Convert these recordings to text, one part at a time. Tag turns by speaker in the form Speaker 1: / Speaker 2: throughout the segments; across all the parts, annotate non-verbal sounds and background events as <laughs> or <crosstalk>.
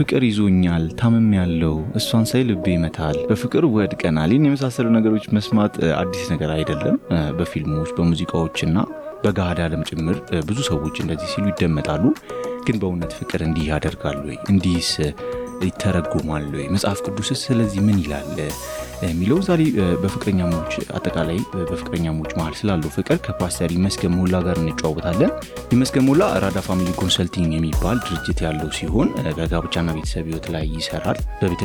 Speaker 1: ፍቅር ይዞኛል፣ ታምም ያለው እሷን ሳይ ልቤ ይመታል፣ በፍቅር ወድቀናል። ይህን የመሳሰሉ ነገሮች መስማት አዲስ ነገር አይደለም። በፊልሞች በሙዚቃዎችና በገሃድ ዓለም ጭምር ብዙ ሰዎች እንደዚህ ሲሉ ይደመጣሉ። ግን በእውነት ፍቅር እንዲህ ያደርጋል ወይ? እንዲህስ ይተረጎማል ወይ? መጽሐፍ ቅዱስስ ስለዚህ ምን ይላል የሚለው ዛሬ በፍቅረኛሞች አጠቃላይ በፍቅረኛሞች መሀል ስላለው ፍቅር ከፓስተር ይመስገን ሞላ ጋር እንጨዋወታለን። ይመስገን ሞላ ራዳ Family Consulting የሚባል ድርጅት ያለው ሲሆን በጋብቻና ቤተሰብ ህይወት ላይ ይሰራል። በቤተ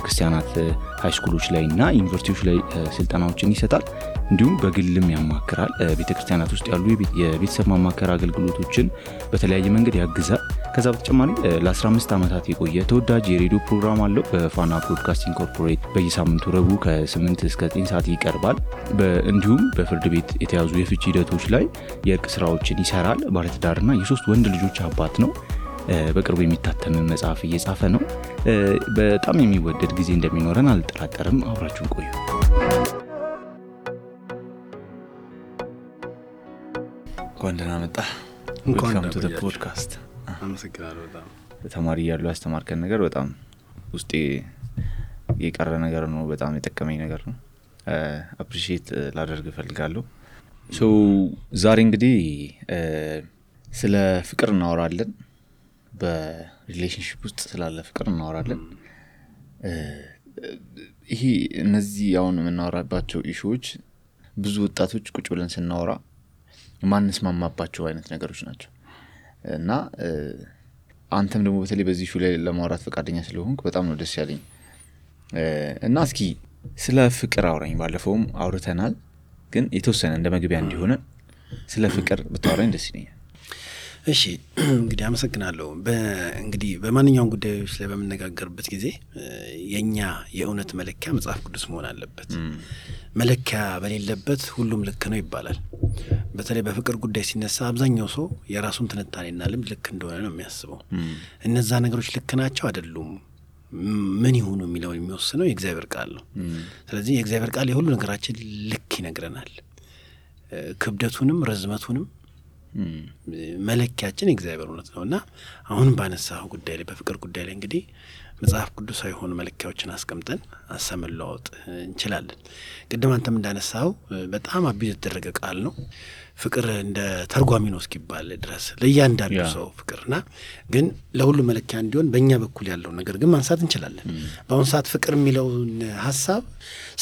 Speaker 1: high school ኦች ላይ እና ዩኒቨርሲቲዎች ላይ ስልጠናዎችን ይሰጣል። እንዲሁም በግልም ያማክራል። ቤተ ውስጥ ያሉ የቤተሰብ ማማከር አገልግሎቶችን በተለያየ መንገድ ያግዛል። ከዛ በተጨማሪ ለ15 ዓመታት የቆየ ተወዳጅ የሬዲዮ ፕሮግራም አለው። በፋና ብሮድካስቲንግ ኮርፖሬት በየሳምንቱ ረቡዕ ከ8 እስከ 9 ሰዓት ይቀርባል። እንዲሁም በፍርድ ቤት የተያዙ የፍቺ ሂደቶች ላይ የእርቅ ስራዎችን ይሰራል። ባለትዳርና የሶስት ወንድ ልጆች አባት ነው። በቅርቡ የሚታተምን መጽሐፍ እየጻፈ ነው። በጣም የሚወደድ ጊዜ እንደሚኖረን አልጠራጠርም። አብራችሁን ቆዩ። እንኳን ደህና መጣ።
Speaker 2: እንኳን
Speaker 1: ፖድካስት
Speaker 2: አመሰግናለሁ። በጣም
Speaker 1: ተማሪ እያሉ ያስተማርከን ነገር በጣም ውስጤ የቀረ ነገር ነው። በጣም የጠቀመኝ ነገር ነው። appreciate ላደርግ እፈልጋለሁ። ዛሬ እንግዲህ ስለ ፍቅር እናወራለን። በ relationship ውስጥ ስላለ ፍቅር እናወራለን። ይሄ እነዚህ አሁን የምናወራባቸው issue ዎች ብዙ ወጣቶች ቁጭ ብለን ስናወራ ማንስማማባቸው አይነት ነገሮች ናቸው እና አንተም ደግሞ በተለይ በዚህ ሹ ላይ ለማውራት ፈቃደኛ ስለሆንክ በጣም ነው ደስ ያለኝ እና እስኪ ስለ ፍቅር አውራኝ። ባለፈውም አውርተናል፣ ግን የተወሰነ እንደ መግቢያ እንዲሆነ ስለ ፍቅር ብታወራኝ ደስ ይለኛል።
Speaker 2: እሺ እንግዲህ አመሰግናለሁ። እንግዲህ በማንኛውም ጉዳዮች ላይ በምነጋገርበት ጊዜ የእኛ የእውነት መለኪያ መጽሐፍ ቅዱስ መሆን አለበት። መለኪያ በሌለበት ሁሉም ልክ ነው ይባላል። በተለይ በፍቅር ጉዳይ ሲነሳ አብዛኛው ሰው የራሱን ትንታኔና ልምድ ልክ እንደሆነ ነው የሚያስበው። እነዛ ነገሮች ልክ ናቸው አይደሉም፣ ምን ይሁኑ የሚለውን የሚወስነው የእግዚአብሔር ቃል ነው። ስለዚህ የእግዚአብሔር ቃል የሁሉ ነገራችን ልክ ይነግረናል። ክብደቱንም ረዝመቱንም መለኪያችን የእግዚአብሔር እውነት ነው እና አሁንም ባነሳው ጉዳይ ላይ በፍቅር ጉዳይ ላይ እንግዲህ መጽሐፍ ቅዱሳዊ የሆኑ መለኪያዎችን አስቀምጠን ሀሳብ መለዋወጥ እንችላለን። ቅድም አንተም እንዳነሳው በጣም አቢዝ የተደረገ ቃል ነው። ፍቅር እንደ ተርጓሚ ነው እስኪባል ድረስ ለእያንዳንዱ ሰው ፍቅርና ግን ለሁሉ መለኪያ እንዲሆን በእኛ በኩል ያለውን ነገር ግን ማንሳት እንችላለን። በአሁኑ ሰዓት ፍቅር የሚለውን ሀሳብ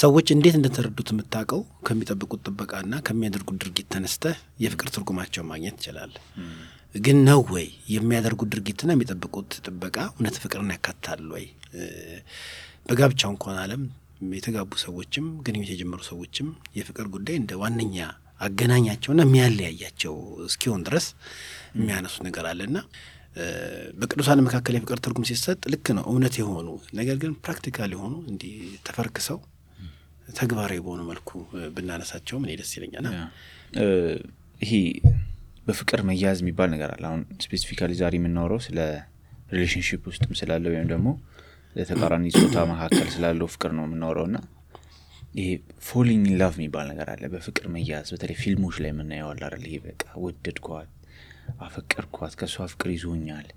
Speaker 2: ሰዎች እንዴት እንደተረዱት የምታውቀው ከሚጠብቁት ጥበቃና ከሚያደርጉት ድርጊት ተነስተህ የፍቅር ትርጉማቸውን ማግኘት ትችላለህ። ግን ነው ወይ የሚያደርጉት ድርጊትና የሚጠብቁት ጥበቃ እውነት ፍቅርን ያካትታል ወይ? በጋብቻው እንኳን ዓለም የተጋቡ ሰዎችም ግንኙነት የጀመሩ ሰዎችም የፍቅር ጉዳይ እንደ ዋነኛ አገናኛቸውና የሚያለያያቸው እስኪሆን ድረስ የሚያነሱት ነገር አለና በቅዱሳን መካከል የፍቅር ትርጉም ሲሰጥ ልክ ነው እውነት የሆኑ ነገር ግን practical የሆኑ እንዲህ ተፈርክሰው ተግባራዊ በሆኑ መልኩ ብናነሳቸውም እኔ ደስ ይለኛል።
Speaker 1: ይሄ በፍቅር መያዝ የሚባል ነገር አለ። አሁን specifically ዛሬ የምናወራው ስለ relationship ውስጥም ስላለው ወይም ደግሞ ለተቃራኒ ጾታ መካከል ስላለው ፍቅር ነው የምናወራው እና ይሄ falling love የሚባል ነገር አለ። በፍቅር መያዝ በተለይ ፊልሞች ላይ የምናየው አለ አይደል? ይሄ በቃ ወደድኳት፣ አፈቀርኳት፣ ከእሷ ፍቅር ይዞኛል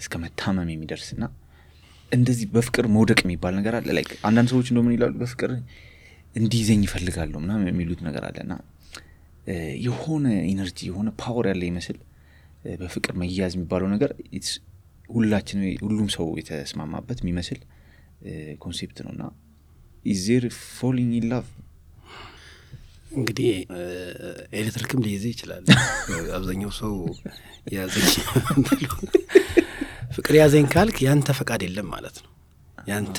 Speaker 1: እስከ መታመም የሚደርስ እና እንደዚህ በፍቅር መውደቅ የሚባል ነገር አለ። like አንዳንድ ሰዎች እንደምን ይላሉ በፍቅር እንዲይዘኝ ይፈልጋሉ ምናምን የሚሉት ነገር አለ እና የሆነ energy የሆነ power ያለ ይመስል በፍቅር መያዝ የሚባለው ነገር ሁላችን ሁሉም ሰው የተስማማበት የሚመስል concept ነው እና is there falling in love
Speaker 2: እንግዲህ ኤሌክትሪክም ሊይዘ ይችላል። አብዛኛው ሰው ያዘኝ ፍቅር ያዘኝ ካልክ ያንተ ፈቃድ የለም ማለት ነው። ያንተ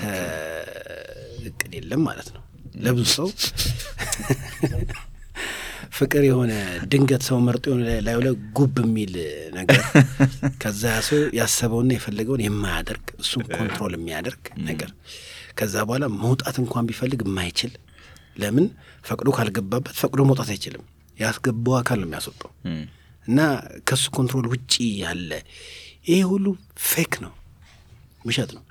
Speaker 2: እቅድ የለም ማለት ነው። ለብዙ ሰው ፍቅር የሆነ ድንገት ሰው መርጦ የሆነ ላዩ ላይ ጉብ የሚል ነገር <laughs> ከዛ ሰው ያሰበውና የፈለገውን የማያደርግ እሱን control የሚያደርግ ነገር ከዛ በኋላ መውጣት እንኳን ቢፈልግ የማይችል ለምን ፈቅዶ ካልገባበት ፈቅዶ መውጣት አይችልም። ያስገባው አካል ነው የሚያስወጣው እና ከሱ control ውጪ ያለ ይሄ ሁሉ fake ነው፣ ውሸት ነው።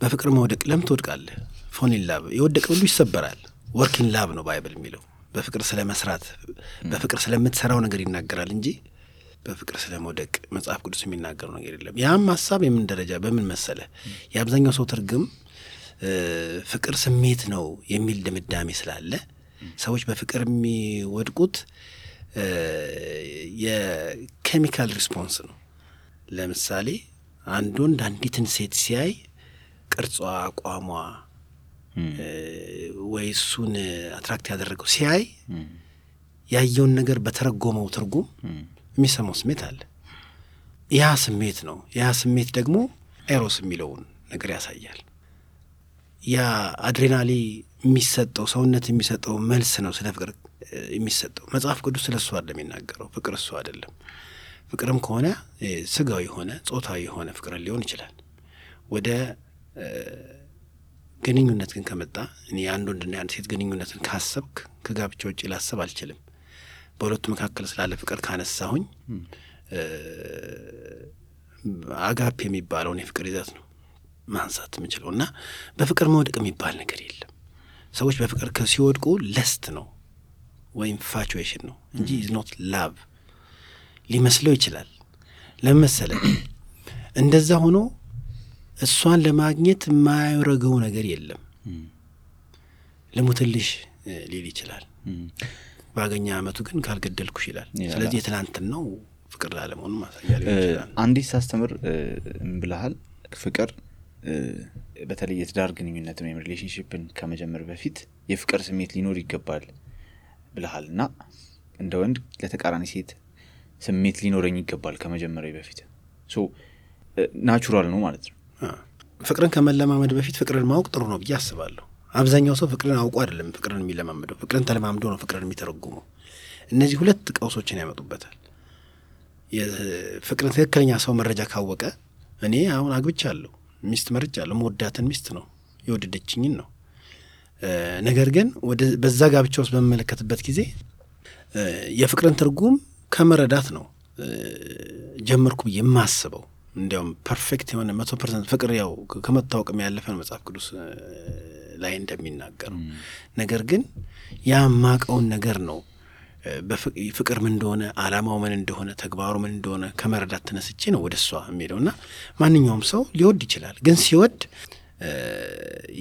Speaker 2: በፍቅር መውደቅ ለምን ትወድቃለህ? fall in love የወደቀ ሁሉ ይሰበራል። work in love ነው Bible የሚለው በፍቅር ስለ መስራት በፍቅር ስለምትሰራው ነገር ይናገራል እንጂ በፍቅር ስለ መውደቅ መጽሐፍ ቅዱስ የሚናገረው ነገር የለም። ያም ሀሳብ የምን ደረጃ በምን መሰለ የአብዛኛው ሰው ትርጉም ፍቅር ስሜት ነው የሚል ድምዳሜ ስላለ ሰዎች በፍቅር የሚወድቁት የ chemical response ነው። ለምሳሌ አንድ ወንድ አንዲትን ሴት ሲያይ ቅርጿ፣ አቋሟ ወይ እሱን attract ያደረገው ሲያይ ያየውን ነገር በተረጎመው ትርጉም የሚሰማው ስሜት አለ። ያ ስሜት ነው። ያ ስሜት ደግሞ eros የሚለውን ነገር ያሳያል። ያ አድሬናሊ የሚሰጠው ሰውነት የሚሰጠው መልስ ነው ስለ ፍቅር የሚሰጠው። መጽሐፍ ቅዱስ ስለ እሱ አይደለም የሚናገረው። ፍቅር እሱ አይደለም። ፍቅርም ከሆነ ስጋዊ የሆነ ጾታዊ የሆነ ፍቅር ሊሆን ይችላል። ወደ ግንኙነት ግን ከመጣ እኔ አንድ ወንድና አንድ ሴት ግንኙነትን ካሰብክ ከጋብቻ ውጭ ላሰብ አልችልም። በሁለቱ መካከል ስላለ ፍቅር ካነሳሁኝ አጋፕ የሚባለውን የፍቅር ይዘት ነው ማንሳት የምችለው እና በፍቅር መውደቅ የሚባል ነገር የለም። ሰዎች በፍቅር ሲወድቁ ለስት ነው ወይ infatuation ነው እንጂ is not love ሊመስለው ይችላል። ለምን መሰለህ? እንደዛ ሆኖ እሷን ለማግኘት የማያረገው ነገር የለም። ልሙትልሽ ሊል ይችላል። በአገኘ አመቱ ግን ካልገደልኩሽ ይላል። ስለዚህ የትናንትን ነው ፍቅር ላለመሆኑ ማሳያ ይችላል።
Speaker 1: አንዲት ሳስተምር ብልሃል ፍቅር በተለይ የትዳር ግንኙነትን ወይም relationship ን ከመጀመር በፊት የፍቅር ስሜት ሊኖር ይገባል ብልሃል እና እንደ ወንድ ለተቃራኒ ሴት ስሜት ሊኖረኝ ይገባል ከመጀመሪያ በፊት natural ነው ማለት ነው።
Speaker 2: ፍቅርን ከመለማመድ በፊት ፍቅርን ማወቅ ጥሩ ነው ብዬ አስባለሁ። አብዛኛው ሰው ፍቅርን አውቆ አይደለም ፍቅርን የሚለማመደው፣ ፍቅርን ተለማምዶ ነው ፍቅርን የሚተረጉመው። እነዚህ ሁለት ቀውሶችን ያመጡበታል። የፍቅርን ትክክለኛ ሰው መረጃ ካወቀ እኔ አሁን አግብቻለሁ፣ ሚስት መርጫለሁ፣ መወዳትን ሚስት ነው የወደደችኝን ነው። ነገር ግን በዛ ጋብቻ ውስጥ በምመለከትበት ጊዜ የፍቅርን ትርጉም ከመረዳት ነው ጀመርኩ ብዬ የማስበው። እንዲያውም perfect የሆነ መቶ percent ፍቅር ያው ከመታወቅም ያለፈ ነው መጽሐፍ ቅዱስ ላይ እንደሚናገረው። ነገር ግን ያ ማቀውን ነገር ነው ፍቅር ምን እንደሆነ አላማው ምን እንደሆነ ተግባሩ ምን እንደሆነ ከመረዳት ተነስቼ ነው ወደ እሷ የሚሄደው እና ማንኛውም ሰው ሊወድ ይችላል። ግን ሲወድ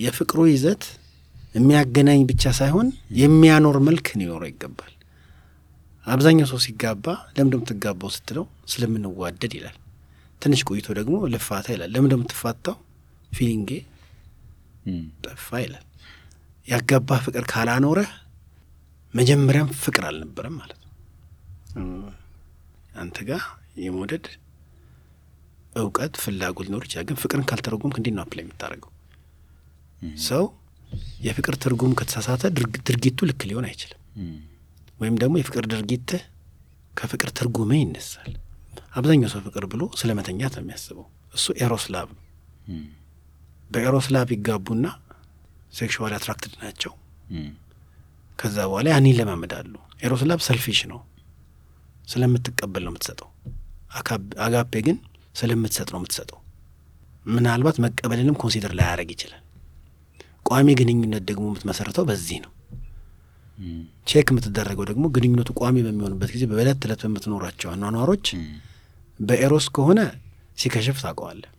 Speaker 2: የፍቅሩ ይዘት የሚያገናኝ ብቻ ሳይሆን የሚያኖር መልክ ሊኖረው ይገባል። አብዛኛው ሰው ሲጋባ ለምን እንደምትጋባው ስትለው ስለምንዋደድ ይላል። ትንሽ ቆይቶ ደግሞ ልፋታ ይላል። ለምን እንደምትፋታው ፊሊንጌ ጠፋ ይላል። ያጋባህ ፍቅር ካላኖረህ መጀመሪያም ፍቅር አልነበረም ማለት ነው። አንተ ጋር የመውደድ እውቀት፣ ፍላጎት ሊኖር ይችላል። ግን ፍቅርን ካልተረጉምክ እንዴት ነው apply የምታደርገው? ሰው የፍቅር ትርጉም ከተሳሳተ ድርጊቱ ልክ ሊሆን አይችልም። ወይም ደግሞ የፍቅር ድርጊትህ ከፍቅር ትርጉምህ ይነሳል። አብዛኛው ሰው ፍቅር ብሎ ስለ መተኛት ነው የሚያስበው። እሱ eros love ነው። በ eros love ይጋቡና sexual attracted ናቸው። ከዛ በኋላ ያን ይለማመዳሉ። ኤሮስ love selfish ነው፣ ስለምትቀበል ነው የምትሰጠው። አጋፔ ግን ስለምትሰጥ ነው የምትሰጠው። ምናልባት መቀበልንም consider ላያደርግ ይችላል። ቋሚ ግንኙነት ደግሞ የምትመሰርተው በዚህ ነው። check የምትደረገው ደግሞ ግንኙነቱ ቋሚ በሚሆንበት ጊዜ በዕለት ተዕለት በምትኖራቸው አኗኗሮች በኤሮስ ከሆነ ሲከሽፍ ታውቀዋለህ።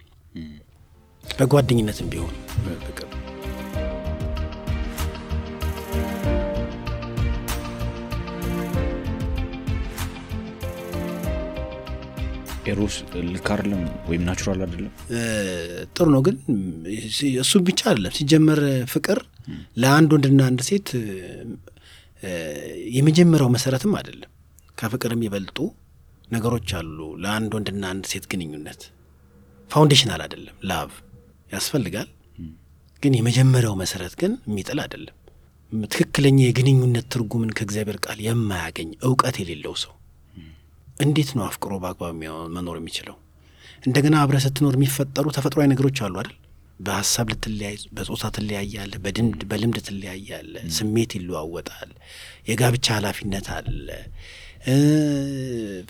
Speaker 2: በጓደኝነትም ቢሆን
Speaker 1: ኤሮስ ልክ አይደለም ወይም natural አይደለም።
Speaker 2: ጥሩ ነው፣ ግን እሱ ብቻ አይደለም። ሲጀመር ፍቅር ለአንድ ወንድና አንድ ሴት የመጀመሪያው መሰረትም አይደለም። ከፍቅር የሚበልጡ ነገሮች አሉ። ለአንድ ወንድና አንድ ሴት ግንኙነት foundational አይደለም። love ያስፈልጋል፣ ግን የመጀመሪያው መሰረት ግን የሚጥል አይደለም። ትክክለኛ የግንኙነት ትርጉምን ከእግዚአብሔር ቃል የማያገኝ እውቀት የሌለው ሰው እንዴት ነው አፍቅሮ በአግባብ መኖር የሚችለው? እንደገና አብረህ ስትኖር የሚፈጠሩ ተፈጥሯዊ ነገሮች አሉ አይደል? በሀሳብ ልትለያይ፣ በጾታ ትለያያለ፣ በልምድ ትለያያለ፣ ስሜት ይለዋወጣል፣ የጋብቻ ኃላፊነት አለ፣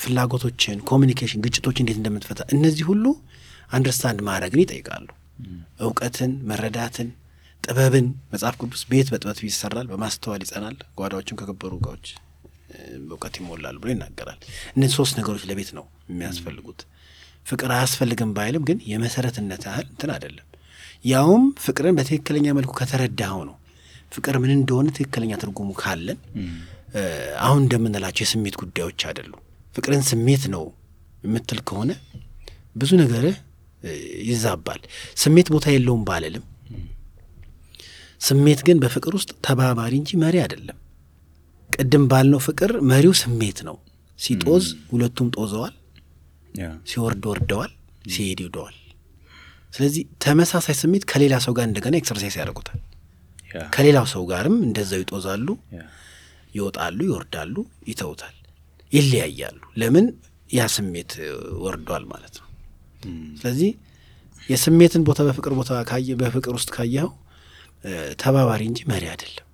Speaker 2: ፍላጎቶችን፣ communication፣ ግጭቶች እንዴት እንደምትፈታ እነዚህ ሁሉ understand ማድረግን ይጠይቃሉ። እውቀትን፣ መረዳትን፣ ጥበብን። መጽሐፍ ቅዱስ ቤት በጥበብ ይሰራል፣ በማስተዋል ይጸናል፣ ጓዳዎችም ከከበሩ እቃዎች በእውቀት ይሞላሉ ብሎ ይናገራል። እነዚህ ሶስት ነገሮች ለቤት ነው የሚያስፈልጉት። ፍቅር አያስፈልግም ባይልም ግን የመሰረትነት ያህል እንትን አይደለም። ያውም ፍቅርን በትክክለኛ መልኩ ከተረዳኸው ነው። ፍቅር ምን እንደሆነ ትክክለኛ ትርጉሙ ካለን አሁን እንደምንላቸው የስሜት ጉዳዮች አይደሉም። ፍቅርን ስሜት ነው የምትል ከሆነ ብዙ ነገር ይዛባል። ስሜት ቦታ የለውም ባልልም፣ ስሜት ግን በፍቅር ውስጥ ተባባሪ እንጂ መሪ አይደለም። ቅድም ባልነው ፍቅር መሪው ስሜት ነው። ሲጦዝ ሁለቱም ጦዘዋል፣ ሲወርድ ወርደዋል፣ ሲሄድ ሂደዋል። ስለዚህ ተመሳሳይ ስሜት ከሌላ ሰው ጋር እንደገና exercise ያደርጉታል። ከሌላው ሰው ጋርም እንደዛው ይጦዛሉ፣ ይወጣሉ፣ ይወርዳሉ፣ ይተውታል፣ ይለያያሉ። ለምን ያ ስሜት ወርዷል ማለት ነው። ስለዚህ የስሜትን ቦታ በፍቅር ቦታ በፍቅር ውስጥ ካየኸው ተባባሪ እንጂ መሪ አይደለም።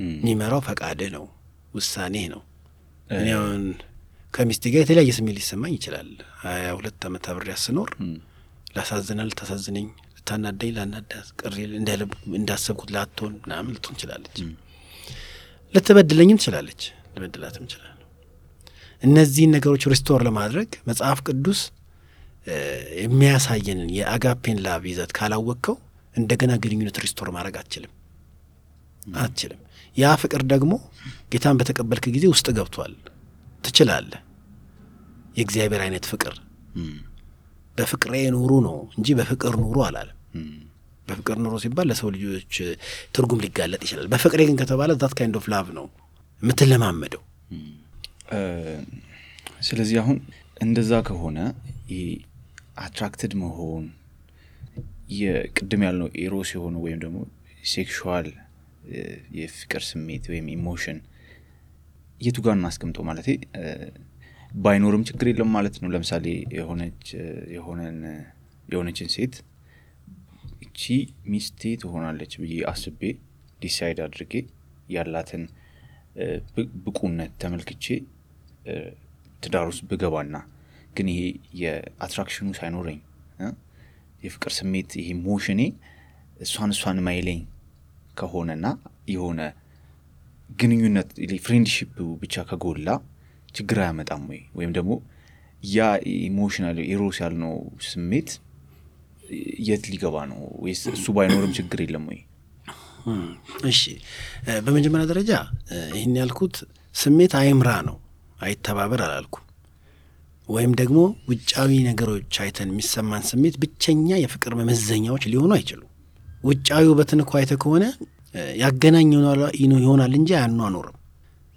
Speaker 2: የሚመራው ፈቃድህ ነው፣ ውሳኔህ ነው። እኔ አሁን ከሚስቴ ጋር የተለያየ ስሜት ሊሰማኝ ይችላል። ሀያ ሁለት ዓመት አብሬያት ስኖር ላሳዝና፣ ልታሳዝነኝ፣ ልታናዳኝ፣ ላናዳ ቅሬ እንዳሰብኩት ላትሆን ምናምን ልትሆን ትችላለች። ልትበድለኝም ትችላለች፣ ልበድላትም እችላለሁ። እነዚህን ነገሮች restore ለማድረግ መጽሐፍ ቅዱስ የሚያሳየንን የአጋፔን love ይዘት ካላወቅከው እንደገና ግንኙነት restore ማድረግ አትችልም አትችልም። ያ ፍቅር ደግሞ ጌታን በተቀበልክ ጊዜ ውስጥ ገብቷል። ትችላለህ። የእግዚአብሔር አይነት ፍቅር በፍቅሬ ኑሩ ነው እንጂ በፍቅር ኑሩ አላለም። በፍቅር ኑሩ ሲባል ለሰው ልጆች ትርጉም ሊጋለጥ ይችላል። በፍቅሬ ግን ከተባለ that kind of love ነው የምትለማመደው።
Speaker 1: ስለዚህ አሁን እንደዛ ከሆነ attracted መሆን የቅድም ያልነው ኤሮስ የሆነ ወይም ደግሞ sexual የፍቅር ስሜት ወይም emotion የቱ ጋር እናስቀምጠው? ማለት ባይኖርም ችግር የለም ማለት ነው። ለምሳሌ የሆነችን ሴት እቺ ሚስቴ ትሆናለች ብዬ አስቤ decide አድርጌ ያላትን ብቁነት ተመልክቼ ትዳር ውስጥ ብገባና ግን ይሄ የ attraction ኡ ሳይኖረኝ የፍቅር ስሜት ይሄ emotion ኔ እሷን እሷን ማይለኝ ከሆነና የሆነ ግንኙነት friendship ብቻ ከጎላ ችግር አያመጣም ወይ? ወይም ደግሞ ያ emotional ኤሮስ ያልነው ስሜት የት ሊገባ ነው? ወይስ እሱ ባይኖርም ችግር የለም ወይ?
Speaker 2: እሺ፣ በመጀመሪያ ደረጃ ይህን ያልኩት ስሜት አይምራ ነው፣ አይተባበር አላልኩም። ወይም ደግሞ ውጫዊ ነገሮች አይተን የሚሰማን ስሜት ብቸኛ የፍቅር መመዘኛዎች ሊሆኑ አይችሉም። ውጫዊ ውበትን እኮ አይተ ከሆነ ያገናኝ ይሆናል እንጂ አያኗኑርም።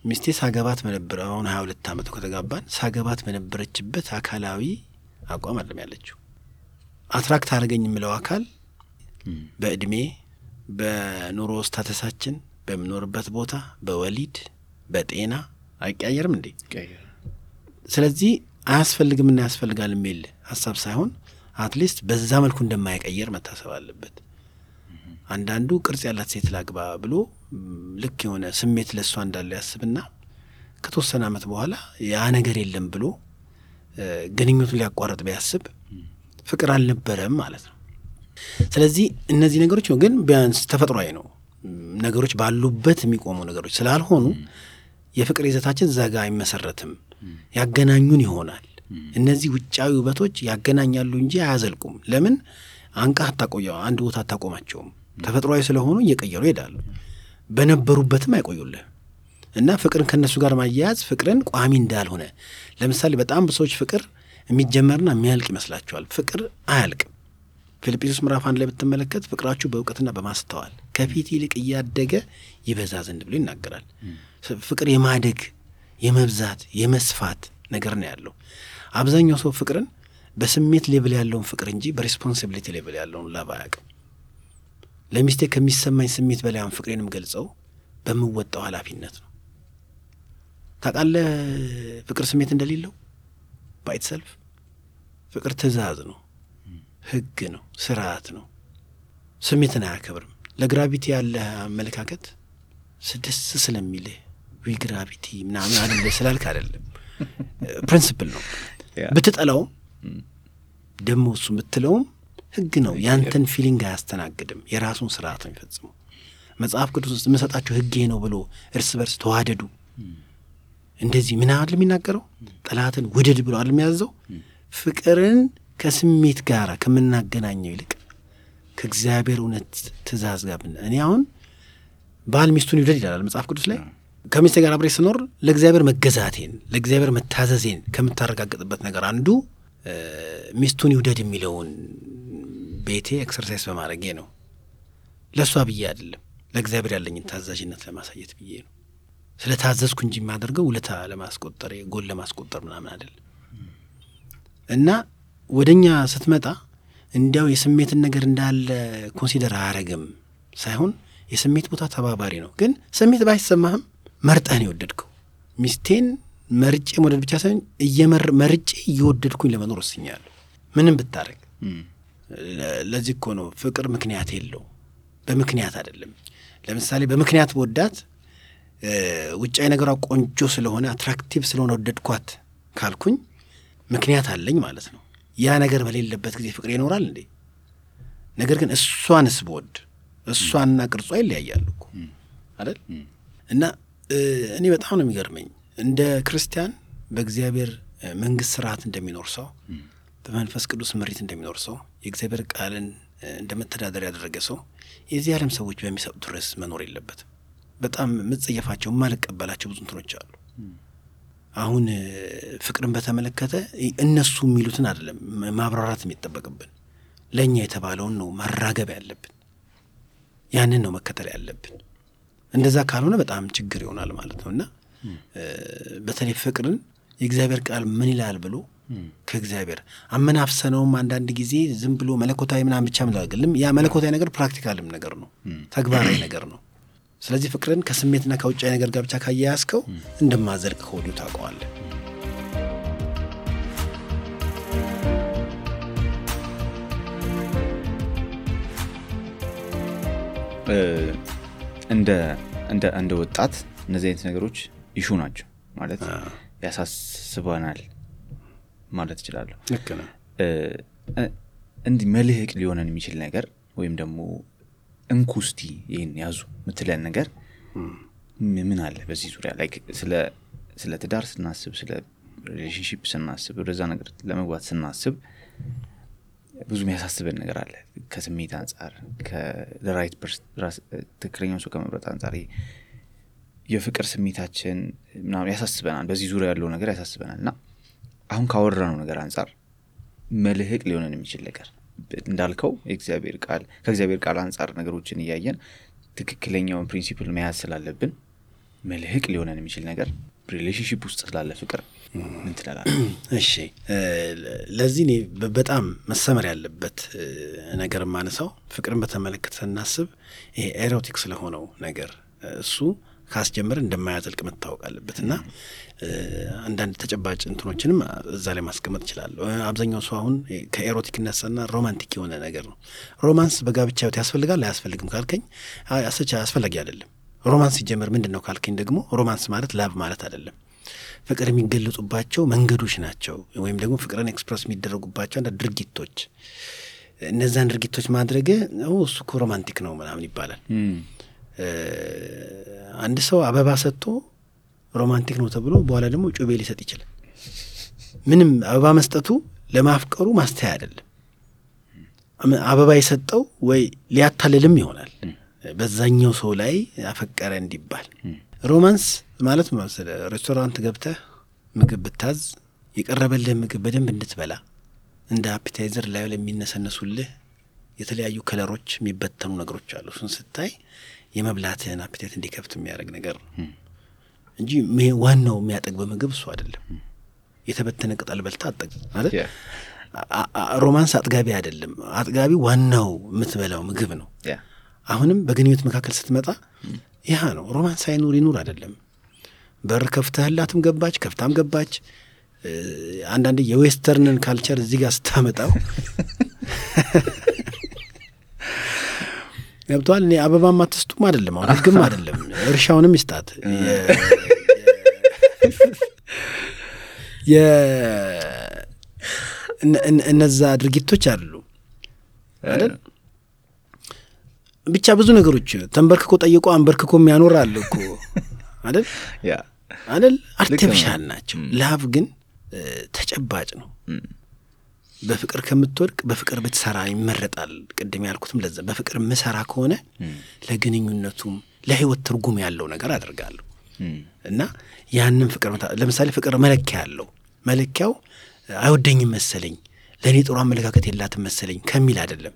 Speaker 2: ሚስቴ ሳገባት በነበረ አሁን ሀያ ሁለት ዓመት ከተጋባን ሳገባት በነበረችበት አካላዊ አቋም አለም ያለችው attract አድርጋኝ የምለው አካል በእድሜ በኑሮ status ኣችን በምኖርበት ቦታ በወሊድ በጤና አይቀያየርም እንዴ? ስለዚህ አያስፈልግምና ያስፈልጋል የሚል ሀሳብ ሳይሆን at least በዛ መልኩ እንደማይቀየር መታሰብ አለበት። አንዳንዱ ቅርጽ ያላት ሴት ላግባ ብሎ ልክ የሆነ ስሜት ለእሷ እንዳለው ያስብና ከተወሰነ ዓመት በኋላ ያ ነገር የለም ብሎ ግንኙቱን ሊያቋረጥ ቢያስብ ፍቅር አልነበረም ማለት ነው። ስለዚህ እነዚህ ነገሮች ግን ቢያንስ ተፈጥሯዊ ነው። ነገሮች ባሉበት የሚቆሙ ነገሮች ስላልሆኑ የፍቅር ይዘታችን እዛ ጋ አይመሰረትም። ያገናኙን ይሆናል። እነዚህ ውጫዊ ውበቶች ያገናኛሉ እንጂ አያዘልቁም። ለምን አንቃ አታቆየ አንድ ቦታ አታቆማቸውም። ተፈጥሯዊ ስለሆኑ እየቀየሩ ይሄዳሉ። በነበሩበትም አይቆዩልህ እና ፍቅርን ከእነሱ ጋር ማያያዝ ፍቅርን ቋሚ እንዳልሆነ ለምሳሌ በጣም ብዙ ፍቅር የሚጀመርና የሚያልቅ ይመስላቸዋል። ፍቅር አያልቅም። ፊልጵስዩስ ምዕራፍ አንድ ላይ ብትመለከት ፍቅራችሁ በእውቀትና በማስተዋል ከፊት ይልቅ እያደገ ይበዛ ዘንድ ብሎ ይናገራል። ፍቅር የማደግ የመብዛት የመስፋት ነገር ነው ያለው። አብዛኛው ሰው ፍቅርን በስሜት level ያለውን ፍቅር እንጂ በ responsibility level ያለውን love አያውቅም። ለሚስቴ ከሚሰማኝ ስሜት በላይም ፍቅሬንም ገልጸው በምወጣው ኃላፊነት ነው። ታውቃለህ ፍቅር ስሜት እንደሌለው by itself ፍቅር ትእዛዝ ነው፣ ህግ ነው፣ ስርዓት ነው። ስሜትን አያከብርም። ለ gravity ያለህ አመለካከት ደስ ስለሚልህ ዊ gravity ምናምን አደለ ስላልክ አይደለም፣ <laughs> principle ነው። ብትጠላውም ደግሞ እሱ ብትለውም ህግ ነው። ያንተን feeling አያስተናግድም። የራሱን ስርዓት ነው የሚፈጽመው። መጽሐፍ ቅዱስ ውስጥ የምሰጣችሁ ህጌ ነው ብሎ እርስ በርስ ተዋደዱ እንደዚህ ምን አይደል የሚናገረው? ጠላትን ውደድ ብሎ አይደል የሚያዘው? ፍቅርን ከስሜት ጋር ከምናገናኘው ይልቅ ከእግዚአብሔር እውነት ትእዛዝ ጋር ብን እኔ አሁን ባል ሚስቱን ይውደድ ይላል መጽሐፍ ቅዱስ ላይ። ከሚስቴ ጋር አብሬ ስኖር ለእግዚአብሔር መገዛቴን ለእግዚአብሔር መታዘዜን ከምታረጋግጥበት ነገር አንዱ ሚስቱን ይውደድ የሚለውን ቤቴ exercise በማድረጌ ነው። ለእሷ ብዬ አይደለም፣ ለእግዚአብሔር ያለኝን ታዛዥነት ለማሳየት ብዬ ነው። ስለ ታዘዝኩ እንጂ የማደርገው ውለታ ለማስቆጠር ጎል ለማስቆጠር ምናምን አይደለም። እና ወደ እኛ ስትመጣ እንዲያው የስሜትን ነገር እንዳለ consider አያረግም ሳይሆን የስሜት ቦታ ተባባሪ ነው። ግን ስሜት ባይሰማህም መርጠህ ነው የወደድከው። ሚስቴን መርጬ መውደድ ብቻ ሳይሆን መርጬ እየወደድኩኝ ለመኖር ወስኛለሁ። ምንም ብታረግ። ለዚህ እኮ ነው ፍቅር ምክንያት የለው፣ በምክንያት አይደለም። ለምሳሌ በምክንያት በወዳት ውጫዊ ነገሯ ቆንጆ ስለሆነ attractive ስለሆነ ወደድኳት ካልኩኝ ምክንያት አለኝ ማለት ነው። ያ ነገር በሌለበት ጊዜ ፍቅር ይኖራል እንዴ? ነገር ግን እሷንስ ብወድ እሷና ቅርጿ ይለያያሉ እኮ አይደል? እና እኔ በጣም ነው የሚገርመኝ እንደ ክርስቲያን በእግዚአብሔር መንግሥት ስርዓት እንደሚኖር ሰው በመንፈስ ቅዱስ መሪት እንደሚኖር ሰው የእግዚአብሔር ቃልን እንደ መተዳደር ያደረገ ሰው የዚህ ዓለም ሰዎች በሚሰጡት ርዕስ መኖር የለበትም። በጣም የምጸየፋቸው የማልቀበላቸው ብዙ እንትኖች አሉ። አሁን ፍቅርን በተመለከተ እነሱ የሚሉትን አይደለም ማብራራት የሚጠበቅብን፣ ለእኛ የተባለውን ነው ማራገብ ያለብን። ያንን ነው መከተል ያለብን። እንደዛ ካልሆነ በጣም ችግር ይሆናል ማለት ነው እና በተለይ ፍቅርን የእግዚአብሔር ቃል ምን ይላል ብሎ ከእግዚአብሔር አመናፍሰነውም አንዳንድ ጊዜ ዝም ብሎ መለኮታዊ ምናምን ብቻ ምላግልም ያ መለኮታዊ ነገር practical ም ነገር ነው፣ ተግባራዊ ነገር ነው። ስለዚህ ፍቅርን ከስሜትና ከውጫዊ ነገር ጋር ብቻ ካያያዝከው እንደማዘልቅ ከወዲሁ ታውቀዋለህ።
Speaker 1: እንደ እንደ እንደ ወጣት እነዚህ አይነት ነገሮች ይሹ ናቸው ማለት ያሳስበናል ማለት እችላለሁ። እንዲህ መልህቅ ሊሆነን የሚችል ነገር ወይም ደግሞ እንኩ እስቲ ይህን ያዙ ምትለን ነገር ምን አለ በዚህ ዙሪያ? ላይ ስለ ትዳር ስናስብ ስለ relationship ስናስብ ወደዛ ነገር ለመግባት ስናስብ ብዙ የሚያሳስበን ነገር አለ። ከስሜት አንጻር ለ right ትክክለኛውን ሰው ከመምረጥ አንጻር የፍቅር ስሜታችን ምናምን ያሳስበናል። በዚህ ዙሪያ ያለው ነገር ያሳስበናል። እና አሁን ካወራነው ነገር አንጻር መልህቅ ሊሆነን የሚችል ነገር እንዳልከው የእግዚአብሔር ቃል ከእግዚአብሔር ቃል አንጻር ነገሮችን እያየን ትክክለኛውን principle መያዝ ስላለብን መልህቅ ሊሆነን የሚችል ነገር relationship ውስጥ ስላለ ፍቅር ምን ትላለህ? <clears throat>
Speaker 2: እሺ ለዚህ እኔ በጣም መሰመር ያለበት ነገር የማነሳው ፍቅርን በተመለከተ ስናስብ ይሄ erotic ስለሆነው ነገር እሱ ከሲጀምር እንደማያዘልቅ መታወቅ አለበት እና አንዳንድ ተጨባጭ እንትኖችንም እዛ ላይ ማስቀመጥ እችላለሁ። አብዛኛው ሰው አሁን ከ erotic ተነሳና romantic የሆነ ነገር ነው። romance በጋብቻ ሕይወት ያስፈልጋል አያስፈልግም ካልከኝ አስቻ አስፈላጊ አይደለም። romance ሲጀመር ምንድን ነው ካልከኝ ደግሞ romance ማለት love ማለት አይደለም። ፍቅር የሚገለጹባቸው መንገዶች ናቸው፣ ወይም ደግሞ ፍቅርን express የሚደረጉባቸው አንዳንድ ድርጊቶች። እነዛን ድርጊቶች ማድረግ እሱ እኮ romantic ነው ምናምን ይባላል። አንድ ሰው አበባ ሰጥቶ romantic ነው ተብሎ በኋላ ደግሞ ጩቤ ሊሰጥ ይችላል። ምንም አበባ መስጠቱ ለማፍቀሩ ማሳያ አይደለም። አበባ የሰጠው ወይ ሊያታልልም ይሆናል በዛኛው ሰው ላይ አፈቀረ እንዲባል። romance ማለት ሬስቶራንት ገብተህ ምግብ ብታዝ የቀረበልህ ምግብ በደንብ እንድትበላ እንደ appetizer ላይ ለሚነሰነሱልህ የተለያዩ color ኦች የሚበተኑ ነገሮች አሉ። እሱን ስታይ የመብላትህን appetite እንዲከፍት የሚያደርግ ነገር ነው እንጂ ዋናው የሚያጠግብ ምግብ እሱ አይደለም። የተበተነ ቅጠል በልተህ አትጠግብም ማለት romance አጥጋቢ አይደለም። አጥጋቢ ዋናው የምትበላው ምግብ ነው። አሁንም በግንኙነት መካከል ስትመጣ ያ ነው romance አይኑር ይኑር አይደለም። በር ከፍተህላትም ገባች ከፍታም ገባች። አንዳንድ የ western ን culture እዚህ ጋር ስታመጣው <laughs> ገብተዋል። እኔ አበባም አትስጡም አይደለም አሁን ህግም አይደለም እርሻውንም ይስጣት እነዛ ድርጊቶች አሉ አይደል? ብቻ ብዙ ነገሮች ተንበርክኮ ጠይቆ አንበርክኮ የሚያኖር አለ እኮ አይደል? አይደል? artificial ናቸው። love ግን ተጨባጭ ነው። በፍቅር ከምትወድቅ በፍቅር ብትሰራ ይመረጣል። ቅድም ያልኩትም ለዛ በፍቅር ምሰራ ከሆነ ለግንኙነቱም ለህይወት ትርጉም ያለው ነገር አደርጋለሁ እና ያንን ፍቅር ለምሳሌ ፍቅር መለኪያ አለው። መለኪያው አይወደኝም መሰለኝ ለእኔ ጥሩ አመለካከት የላትም መሰለኝ ከሚል አይደለም።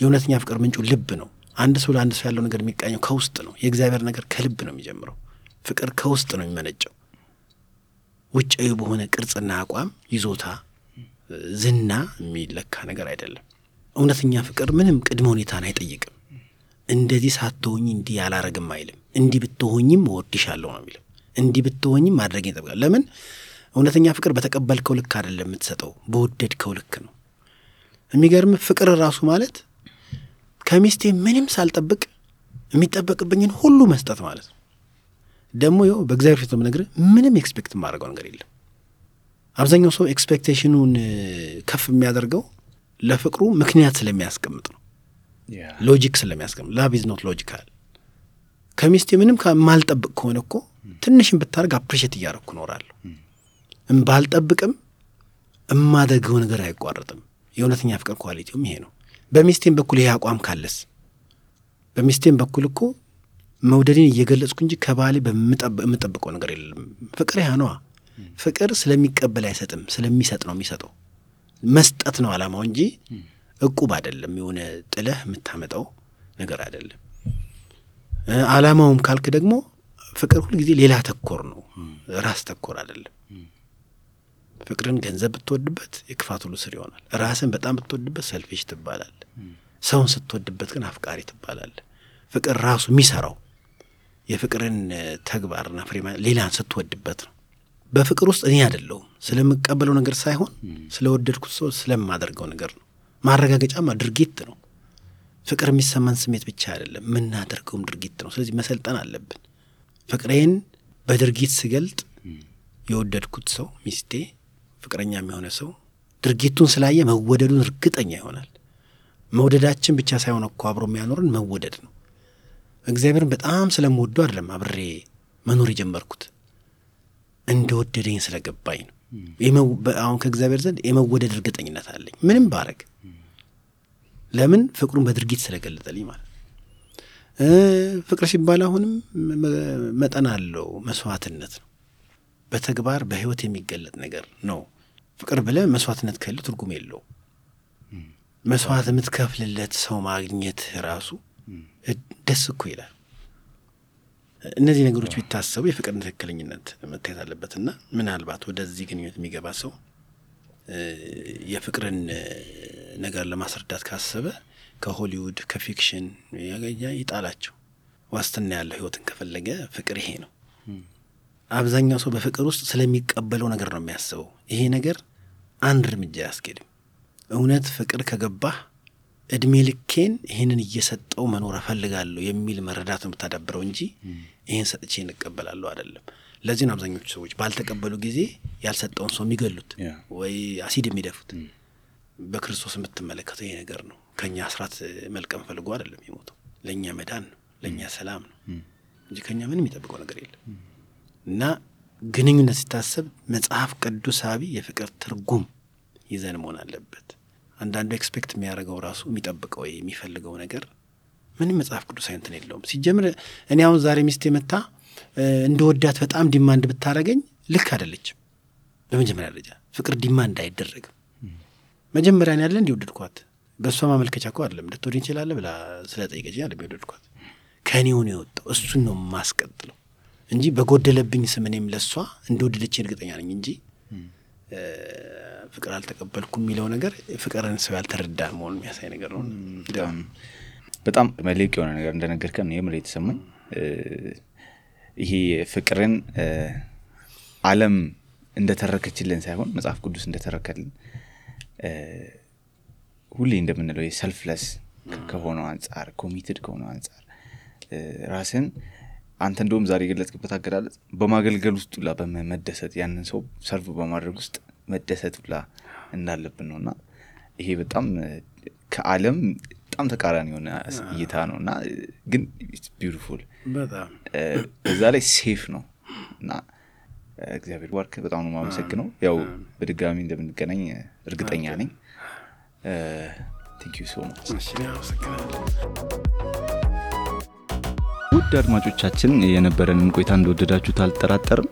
Speaker 2: የእውነተኛ ፍቅር ምንጩ ልብ ነው። አንድ ሰው ለአንድ ሰው ያለው ነገር የሚቃኘው ከውስጥ ነው። የእግዚአብሔር ነገር ከልብ ነው የሚጀምረው። ፍቅር ከውስጥ ነው የሚመነጨው። ውጫዊ በሆነ ቅርጽና አቋም፣ ይዞታ፣ ዝና የሚለካ ነገር አይደለም። እውነተኛ ፍቅር ምንም ቅድመ ሁኔታን አይጠይቅም። እንደዚህ ሳትሆኝ እንዲህ ያላረግም አይልም። እንዲህ ብትሆኝም እወድሻለሁ ነው የሚልም። እንዲህ ብትሆኝም ማድረግ ይጠብቃል። ለምን እውነተኛ ፍቅር በተቀበልከው ልክ አይደለም የምትሰጠው፣ በወደድከው ልክ ነው። የሚገርም ፍቅር ራሱ ማለት ከሚስቴ ምንም ሳልጠብቅ የሚጠበቅብኝን ሁሉ መስጠት ማለት ነው። ደግሞ ይኸው በእግዚአብሔር ፊት የምነግርህ ምንም expect የማደርገው ነገር የለም። አብዛኛው ሰው expectation ኑን ከፍ የሚያደርገው ለፍቅሩ ምክንያት ስለሚያስቀምጥ ነው። logic ስለሚያስቀምጥ love is not logical። ከሚስቴ ምንም ማልጠብቅ ከሆነ እኮ ትንሽን ብታደርግ appreciate እያደረግኩ እኖራለሁ። ባልጠብቅም እማደርገው ነገር አይቋረጥም። የእውነተኛ ፍቅር quality ውም ይሄ ነው። በሚስቴም በኩል ይሄ አቋም ካለስ በሚስቴም በኩል እኮ መውደድን እየገለጽኩ እንጂ ከባሌ የምጠብቀው ነገር የለም። ፍቅር ያ ነዋ። ፍቅር ስለሚቀበል አይሰጥም፣ ስለሚሰጥ ነው የሚሰጠው። መስጠት ነው ዓላማው እንጂ እቁብ አይደለም። የሆነ ጥለህ የምታመጣው ነገር አይደለም። ዓላማውም ካልክ ደግሞ ፍቅር ሁልጊዜ ሌላ ተኮር ነው፣ ራስ ተኮር አይደለም። ፍቅርን ገንዘብ ብትወድበት የክፋት ሁሉ ስር ይሆናል። ራስን በጣም ብትወድበት ሰልፊሽ ትባላል። ሰውን ስትወድበት ግን አፍቃሪ ትባላል። ፍቅር ራሱ የሚሰራው የፍቅርን ተግባርና ፍሬ ሌላን ስትወድበት ነው። በፍቅር ውስጥ እኔ አይደለሁም ስለምቀበለው ነገር ሳይሆን ስለወደድኩት ሰው ስለማደርገው ነገር ነው። ማረጋገጫማ ድርጊት ነው። ፍቅር የሚሰማን ስሜት ብቻ አይደለም፣ የምናደርገውም ድርጊት ነው። ስለዚህ መሰልጠን አለብን። ፍቅሬን በድርጊት ስገልጥ የወደድኩት ሰው ሚስቴ፣ ፍቅረኛ የሚሆነ ሰው ድርጊቱን ስላየ መወደዱን እርግጠኛ ይሆናል። መውደዳችን ብቻ ሳይሆን እኮ አብሮ የሚያኖርን መወደድ ነው። እግዚአብሔርን በጣም ስለምወደው አይደለም አብሬ መኖር የጀመርኩት እንደወደደኝ ስለገባኝ ነው። አሁን ከእግዚአብሔር ዘንድ የመወደድ እርግጠኝነት አለኝ ምንም ባረግ። ለምን ፍቅሩን በድርጊት ስለገለጠልኝ ማለት ፍቅር ሲባል አሁንም መጠን አለው፣ መስዋዕትነት ነው። በተግባር በህይወት የሚገለጥ ነገር ነው። ፍቅር ብለህ መስዋዕትነት ከሌለው ትርጉም የለው። መስዋዕት የምትከፍልለት ሰው ማግኘት ራሱ ደስ እኮ ይላል። እነዚህ ነገሮች ቢታሰቡ የፍቅርን ትክክለኝነት መታየት አለበትና ምናልባት ወደዚህ ግንኙነት የሚገባ ሰው የፍቅርን ነገር ለማስረዳት ካሰበ ከሆሊውድ ከፊክሽን ይጣላቸው። ዋስትና ያለው ህይወትን ከፈለገ ፍቅር ይሄ ነው። አብዛኛው ሰው በፍቅር ውስጥ ስለሚቀበለው ነገር ነው የሚያስበው። ይሄ ነገር አንድ እርምጃ አያስኬድም። እውነት ፍቅር ከገባህ እድሜ ልኬን ይህንን እየሰጠው መኖር እፈልጋለሁ የሚል መረዳት ነው የምታዳብረው እንጂ ይህን ሰጥቼ እንቀበላለሁ አይደለም። ለዚህ ነው አብዛኞቹ ሰዎች ባልተቀበሉ ጊዜ ያልሰጠውን ሰው የሚገሉት ወይ አሲድ የሚደፉት። በክርስቶስ የምትመለከተው ይሄ ነገር ነው። ከእኛ አስራት መልቀም ፈልጎ አይደለም የሞተው፣ ለእኛ መዳን ነው፣ ለእኛ ሰላም ነው እንጂ ከእኛ ምንም የሚጠብቀው ነገር የለም። እና ግንኙነት ሲታሰብ መጽሐፍ ቅዱሳዊ የፍቅር ትርጉም ይዘን መሆን አለበት። አንዳንዱ expect የሚያደርገው ራሱ የሚጠብቀው የሚፈልገው ነገር ምንም መጽሐፍ ቅዱሳዊ እንትን የለውም። ሲጀምር እኔ አሁን ዛሬ ሚስቴ መጥታ እንደ ወዳት በጣም demand ብታደረገኝ ልክ አይደለችም። በመጀመሪያ ደረጃ ፍቅር demand አይደረግም። መጀመሪያ ያለ እንዲወደድኳት በእሷ ማመልከቻ እኮ አይደለም ልትወደኝ ይችላለ ብላ ስለ ጠይቀችኝ አይደለም የወደድኳት ከእኔው ነው የወጣው። እሱን ነው የማስቀጥለው እንጂ በጎደለብኝ ስም እኔም ለእሷ እንደወደደች እርግጠኛ ነኝ እንጂ ፍቅር አልተቀበልኩም የሚለው ነገር ፍቅርን ሰው ያልተረዳ መሆኑን የሚያሳይ ነገር ነው።
Speaker 1: በጣም መልቅ የሆነ ነገር እንደነገርከን የምር የተሰማኝ ይሄ ፍቅርን ዓለም እንደተረከችልን ሳይሆን መጽሐፍ ቅዱስ እንደተረከልን ሁሌ እንደምንለው የ selfless ከሆነው አንጻር committed ከሆነው አንጻር ራስን አንተ እንደውም ዛሬ የገለጽክበት አገላለጽ በማገልገል ውስጥ ላ በመደሰት ያንን ሰው serve በማድረግ ውስጥ መደሰት ብላ እንዳለብን ነው እና ይሄ በጣም ከዓለም በጣም ተቃራኒ የሆነ እይታ ነው እና ግን
Speaker 2: beautiful
Speaker 1: እዛ ላይ safe ነው እና እግዚአብሔር ባርክ። በጣም ነው የማመሰግነው። ያው በድጋሚ እንደምንገናኝ እርግጠኛ ነኝ። thank
Speaker 2: you so much።
Speaker 1: ውድ አድማጮቻችን የነበረንን ቆይታ እንደወደዳችሁት አልጠራጠርም።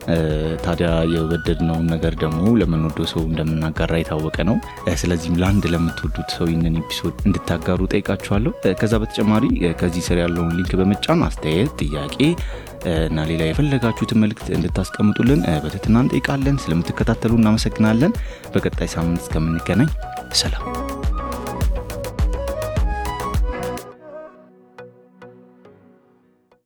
Speaker 1: ታዲያ የወደድነውን ነገር ደግሞ ለምንወደው ሰው እንደምናጋራ የታወቀ ነው። ስለዚህም ለአንድ ለምትወዱት ሰው ይህንን episode እንድታጋሩ ጠይቃችኋለሁ። ከዛ በተጨማሪ ከዚህ ስር ያለውን link በመጫን አስተያየት፣ ጥያቄ እና ሌላ የፈለጋችሁትን መልእክት እንድታስቀምጡልን በትህትና እንጠይቃለን። ስለምትከታተሉ እናመሰግናለን። በቀጣይ ሳምንት እስከምንገናኝ ሰላም።